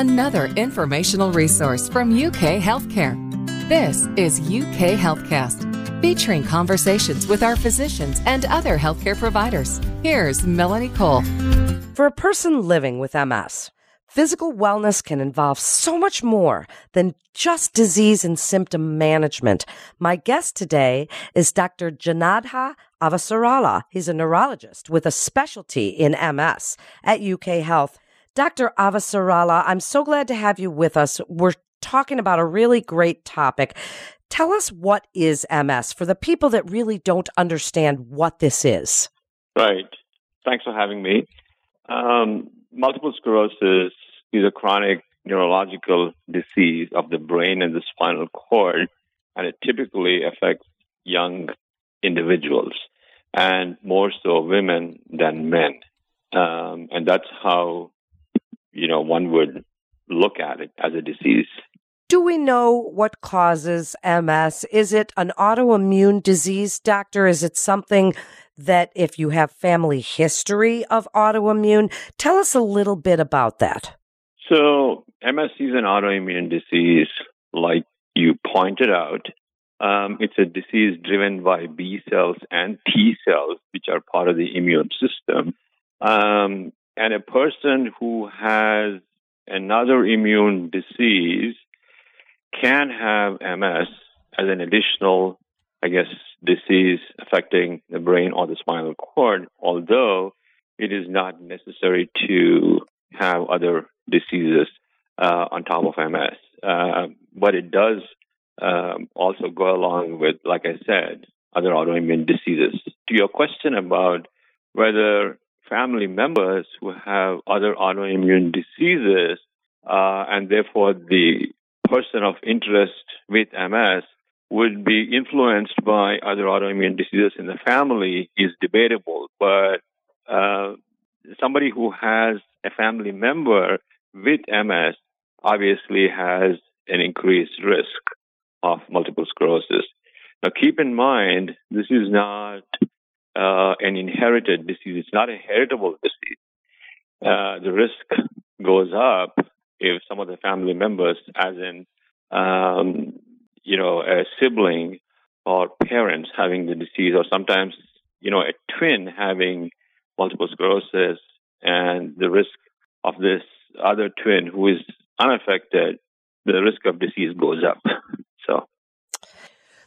another informational resource from UK Healthcare. This is UK Healthcast, featuring conversations with our physicians and other healthcare providers. Here's Melanie Cole. For a person living with MS, physical wellness can involve so much more than just disease and symptom management. My guest today is Dr. Jagannadha Avasarala. He's a neurologist with a specialty in MS at UK Health. Dr. Avasarala, I'm so glad to have you with us. We're talking about a really great topic. Tell us what is MS for the people that really don't understand what this is. Right. Thanks for having me. Um, multiple sclerosis is a chronic neurological disease of the brain and the spinal cord, and it typically affects young individuals and more so women than men. Um, and that's how you know, one would look at it as a disease. Do we know what causes MS? Is it an autoimmune disease, doctor? Is it something that if you have family history of autoimmune, tell us a little bit about that. So, MS is an autoimmune disease, like you pointed out. Um, it's a disease driven by B cells and T cells, which are part of the immune system. Um, and a person who has another immune disease can have MS as an additional, I guess, disease affecting the brain or the spinal cord, although it is not necessary to have other diseases uh, on top of MS. Uh, but it does um, also go along with, like I said, other autoimmune diseases. To your question about whether family members who have other autoimmune diseases, uh, and therefore the person of interest with MS would be influenced by other autoimmune diseases in the family is debatable. But uh, somebody who has a family member with MS obviously has an increased risk of multiple sclerosis. Now, keep in mind, this is not uh, an inherited disease. It's not a heritable disease. Uh, the risk goes up if some of the family members, as in, um, you know, a sibling or parents having the disease, or sometimes, you know, a twin having multiple sclerosis, and the risk of this other twin who is unaffected, the risk of disease goes up.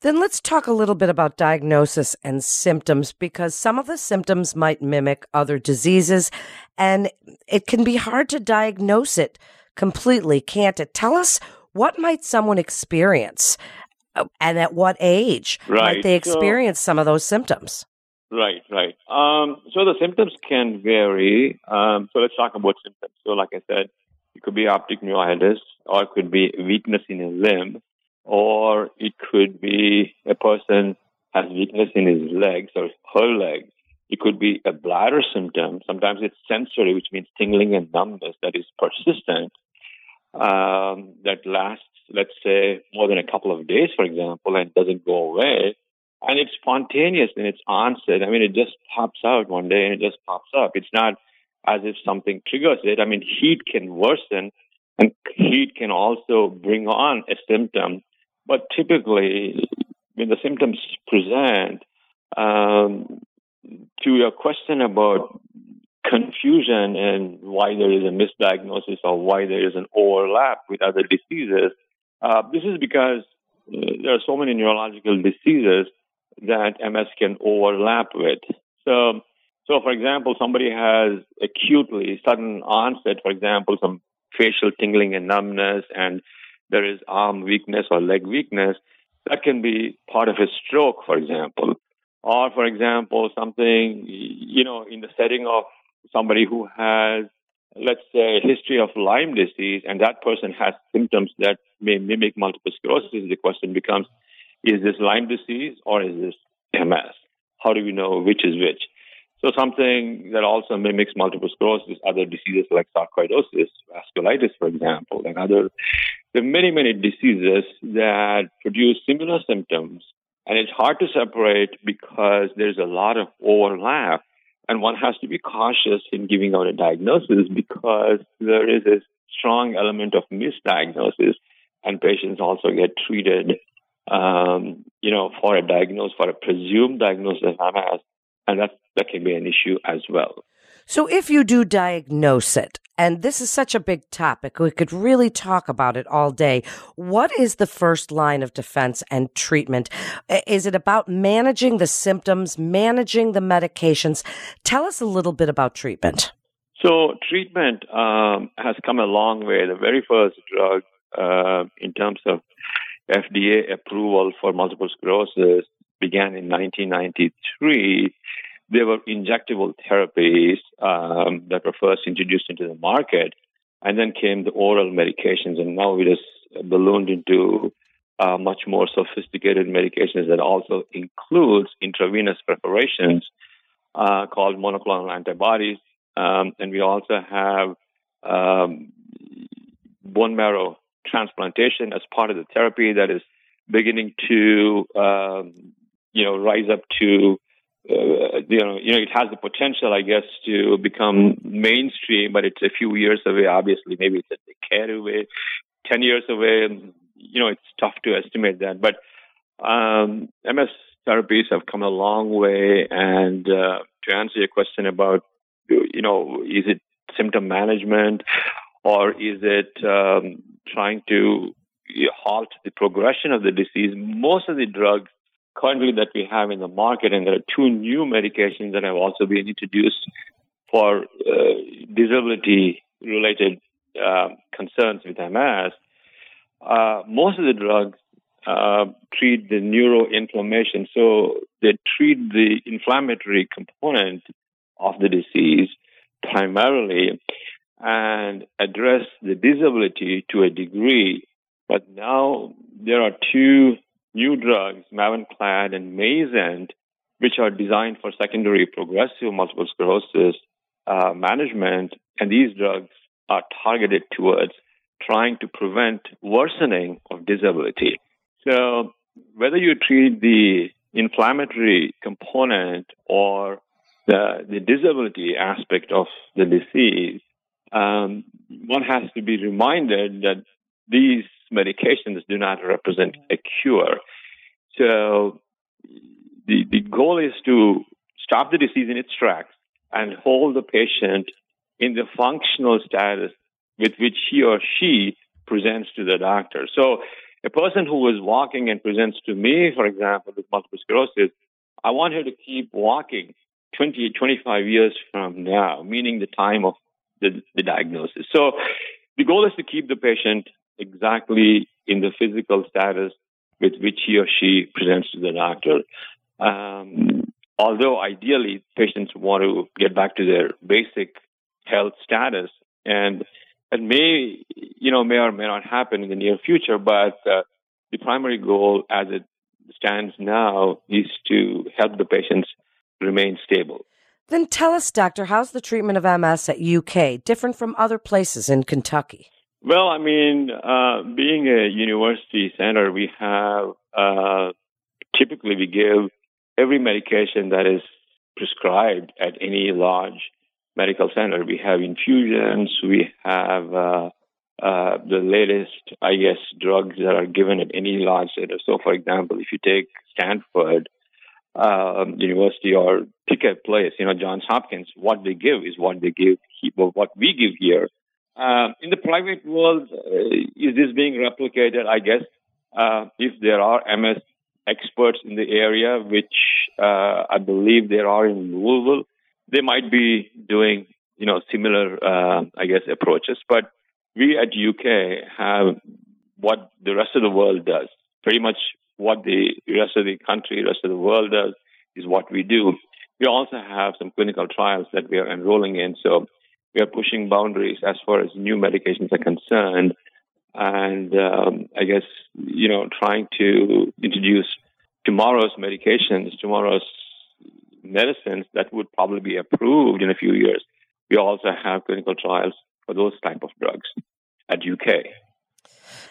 Then let's talk a little bit about diagnosis and symptoms because some of the symptoms might mimic other diseases and it can be hard to diagnose it completely, can't it? Tell us what might someone experience uh, and at what age right. might they experience so, some of those symptoms? Right, right. Um, so the symptoms can vary. Um, so let's talk about symptoms. So, like I said, it could be optic neuritis or it could be weakness in a limb or it could be a person has weakness in his legs or her legs. It could be a bladder symptom. Sometimes it's sensory, which means tingling and numbness that is persistent, um, that lasts, let's say, more than a couple of days, for example, and doesn't go away. And it's spontaneous in its onset. I mean, it just pops out one day and it just pops up. It's not as if something triggers it. I mean, heat can worsen and heat can also bring on a symptom but typically, when the symptoms present, um, to your question about confusion and why there is a misdiagnosis or why there is an overlap with other diseases, uh, this is because uh, there are so many neurological diseases that MS can overlap with. So, so for example, somebody has acutely sudden onset, for example, some facial tingling and numbness and there is arm weakness or leg weakness, that can be part of a stroke, for example. Or, for example, something, you know, in the setting of somebody who has, let's say, a history of Lyme disease, and that person has symptoms that may mimic multiple sclerosis, the question becomes, is this Lyme disease or is this MS? How do we know which is which? So something that also mimics multiple sclerosis, other diseases like sarcoidosis, vasculitis, for example, and other, there are many, many diseases that produce similar symptoms. And it's hard to separate because there's a lot of overlap. And one has to be cautious in giving out a diagnosis because there is a strong element of misdiagnosis, and patients also get treated, um, you know, for a diagnosis, for a presumed diagnosis of MS, and that, that can be an issue as well. So, if you do diagnose it, and this is such a big topic, we could really talk about it all day. What is the first line of defense and treatment? Is it about managing the symptoms, managing the medications? Tell us a little bit about treatment. So, treatment um, has come a long way. The very first drug uh, in terms of FDA approval for multiple sclerosis began in 1993 there were injectable therapies um, that were first introduced into the market, and then came the oral medications, and now we just ballooned into uh, much more sophisticated medications that also includes intravenous preparations uh, called monoclonal antibodies, um, and we also have um, bone marrow transplantation as part of the therapy that is beginning to um, you know rise up to uh, you know, you know, it has the potential, I guess, to become mainstream, but it's a few years away. Obviously, maybe it's a decade away, ten years away. You know, it's tough to estimate that. But um, MS therapies have come a long way. And uh, to answer your question about, you know, is it symptom management or is it um, trying to halt the progression of the disease? Most of the drugs currently that we have in the market, and there are two new medications that have also been introduced for uh, disability related uh, concerns with MS. Uh, most of the drugs uh, treat the neuroinflammation, so they treat the inflammatory component of the disease primarily and address the disability to a degree. But now there are two new drugs, Mavenclad and Mayzent, which are designed for secondary progressive multiple sclerosis uh, management. And these drugs are targeted towards trying to prevent worsening of disability. So whether you treat the inflammatory component or the, the disability aspect of the disease, um, one has to be reminded that these medications do not represent a cure. So the, the goal is to stop the disease in its tracks and hold the patient in the functional status with which he or she presents to the doctor. So a person who is walking and presents to me, for example, with multiple sclerosis, I want her to keep walking 20, 25 years from now, meaning the time of the, the diagnosis. So the goal is to keep the patient exactly in the physical status with which he or she presents to the doctor. Um, although ideally patients want to get back to their basic health status, and it may, you know, may or may not happen in the near future, but uh, the primary goal as it stands now is to help the patients remain stable. Then tell us, doctor, how's the treatment of MS at UK different from other places in Kentucky? Well, I mean, uh, being a university center, we have uh, typically we give every medication that is prescribed at any large medical center. We have infusions, we have uh, uh, the latest, I guess, drugs that are given at any large center. So, for example, if you take Stanford um, University or pick a place, you know, Johns Hopkins, what they give is what they give, what we give here uh, in the private world, uh, is this being replicated? I guess uh, if there are MS experts in the area, which I believe there are in Louisville, they might be doing you know similar, I guess, approaches. But we at UK have what the rest of the world does. Pretty much what the rest of the country, rest of the world does is what we do. We also have some clinical trials that we are enrolling in. So we are pushing boundaries as far as new medications are concerned. And um, I guess, you know, trying to introduce tomorrow's medications, tomorrow's medicines that would probably be approved in a few years. We also have clinical trials for those type of drugs at UK.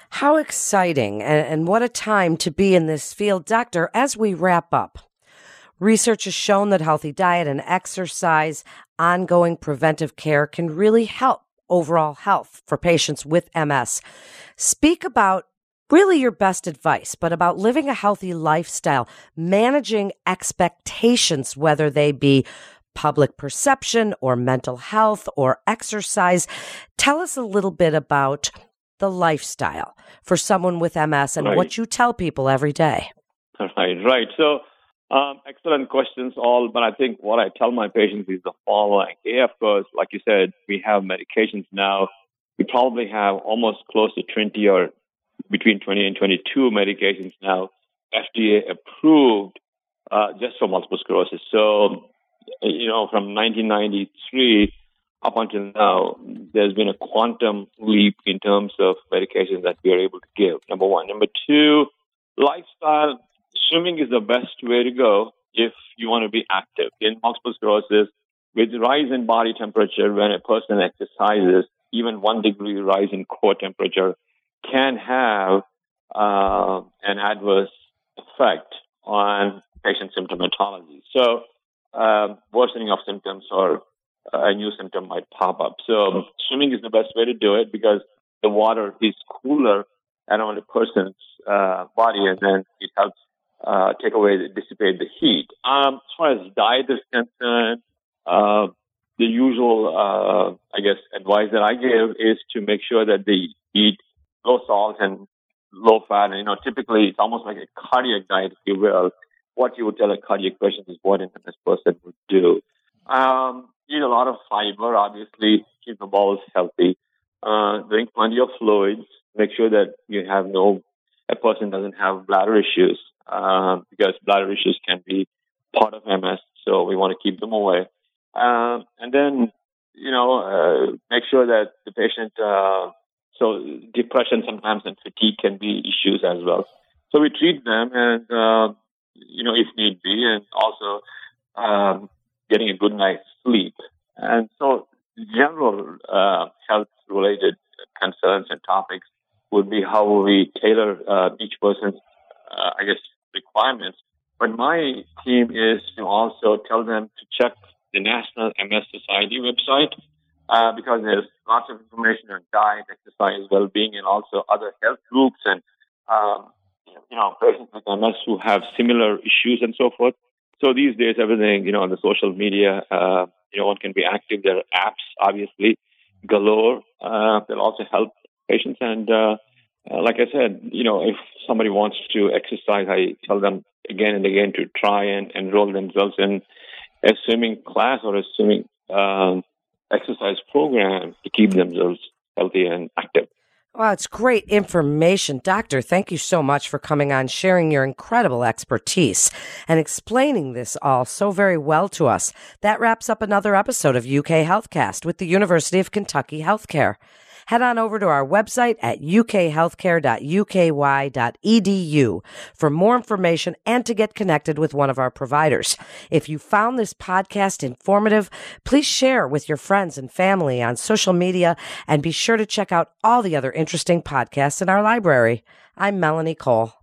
How exciting and, and what a time to be in this field. Doctor, as we wrap up, Research has shown that healthy diet and exercise, ongoing preventive care can really help overall health for patients with MS. Speak about really your best advice, but about living a healthy lifestyle, managing expectations, whether they be public perception or mental health or exercise. Tell us a little bit about the lifestyle for someone with MS and Right. what you tell people every day. Right, right. So, um, excellent questions, all. But I think what I tell my patients is the following. Yeah, of course, like you said, we have medications now. We probably have almost close to 20 or between 20 and 22 medications now, FDA approved uh, just for multiple sclerosis. So, you know, from 1993 up until now, there's been a quantum leap in terms of medications that we are able to give. Number one. Number two, lifestyle. Swimming is the best way to go if you want to be active. In multiple sclerosis, with rise in body temperature, when a person exercises, even one degree rise in core temperature can have uh, an adverse effect on patient symptomatology. So, um, worsening of symptoms or a new symptom might pop up. So, swimming is the best way to do it because the water is cooler around a person's uh, body, and then it helps uh, take away, dissipate the heat. Um, as far as diet is concerned, uh, the usual, uh, I guess, advice that I give is to make sure that they eat low salt and low fat. And, you know, typically it's almost like a cardiac diet, if you will. What you would tell a cardiac patient is what an MS person would do. Um, eat a lot of fiber, obviously, keep the bowels healthy. Uh, drink plenty of fluids. Make sure that you have no, a person doesn't have bladder issues, uh, because bladder issues can be part of MS. So we want to keep them away. Um, and then, you know, uh, make sure that the patient, uh, so depression sometimes and fatigue can be issues as well. So we treat them and, uh, you know, if need be, and also um, getting a good night's sleep. And so general uh, health related concerns and topics would be how we tailor uh, each person's, I guess, requirements. But my team is to also tell them to check the National MS Society website uh, because there's lots of information on diet, exercise, well-being, and also other health groups and um, you know patients with MS who have similar issues and so forth. So these days, everything you know on the social media, uh, you know, one can be active. There are apps, obviously, galore uh, that also help patients. And uh, uh, like I said, you know, if somebody wants to exercise, I tell them again and again to try and enroll themselves in a swimming class or a swimming um, exercise program to keep themselves healthy and active. Wow, it's great information. Doctor, thank you so much for coming on, sharing your incredible expertise and explaining this all so very well to us. That wraps up another episode of UK Healthcast with the University of Kentucky Healthcare. Head on over to our website at ukhealthcare.uky.edu for more information and to get connected with one of our providers. If you found this podcast informative, please share with your friends and family on social media and be sure to check out all the other interesting podcasts in our library. I'm Melanie Cole.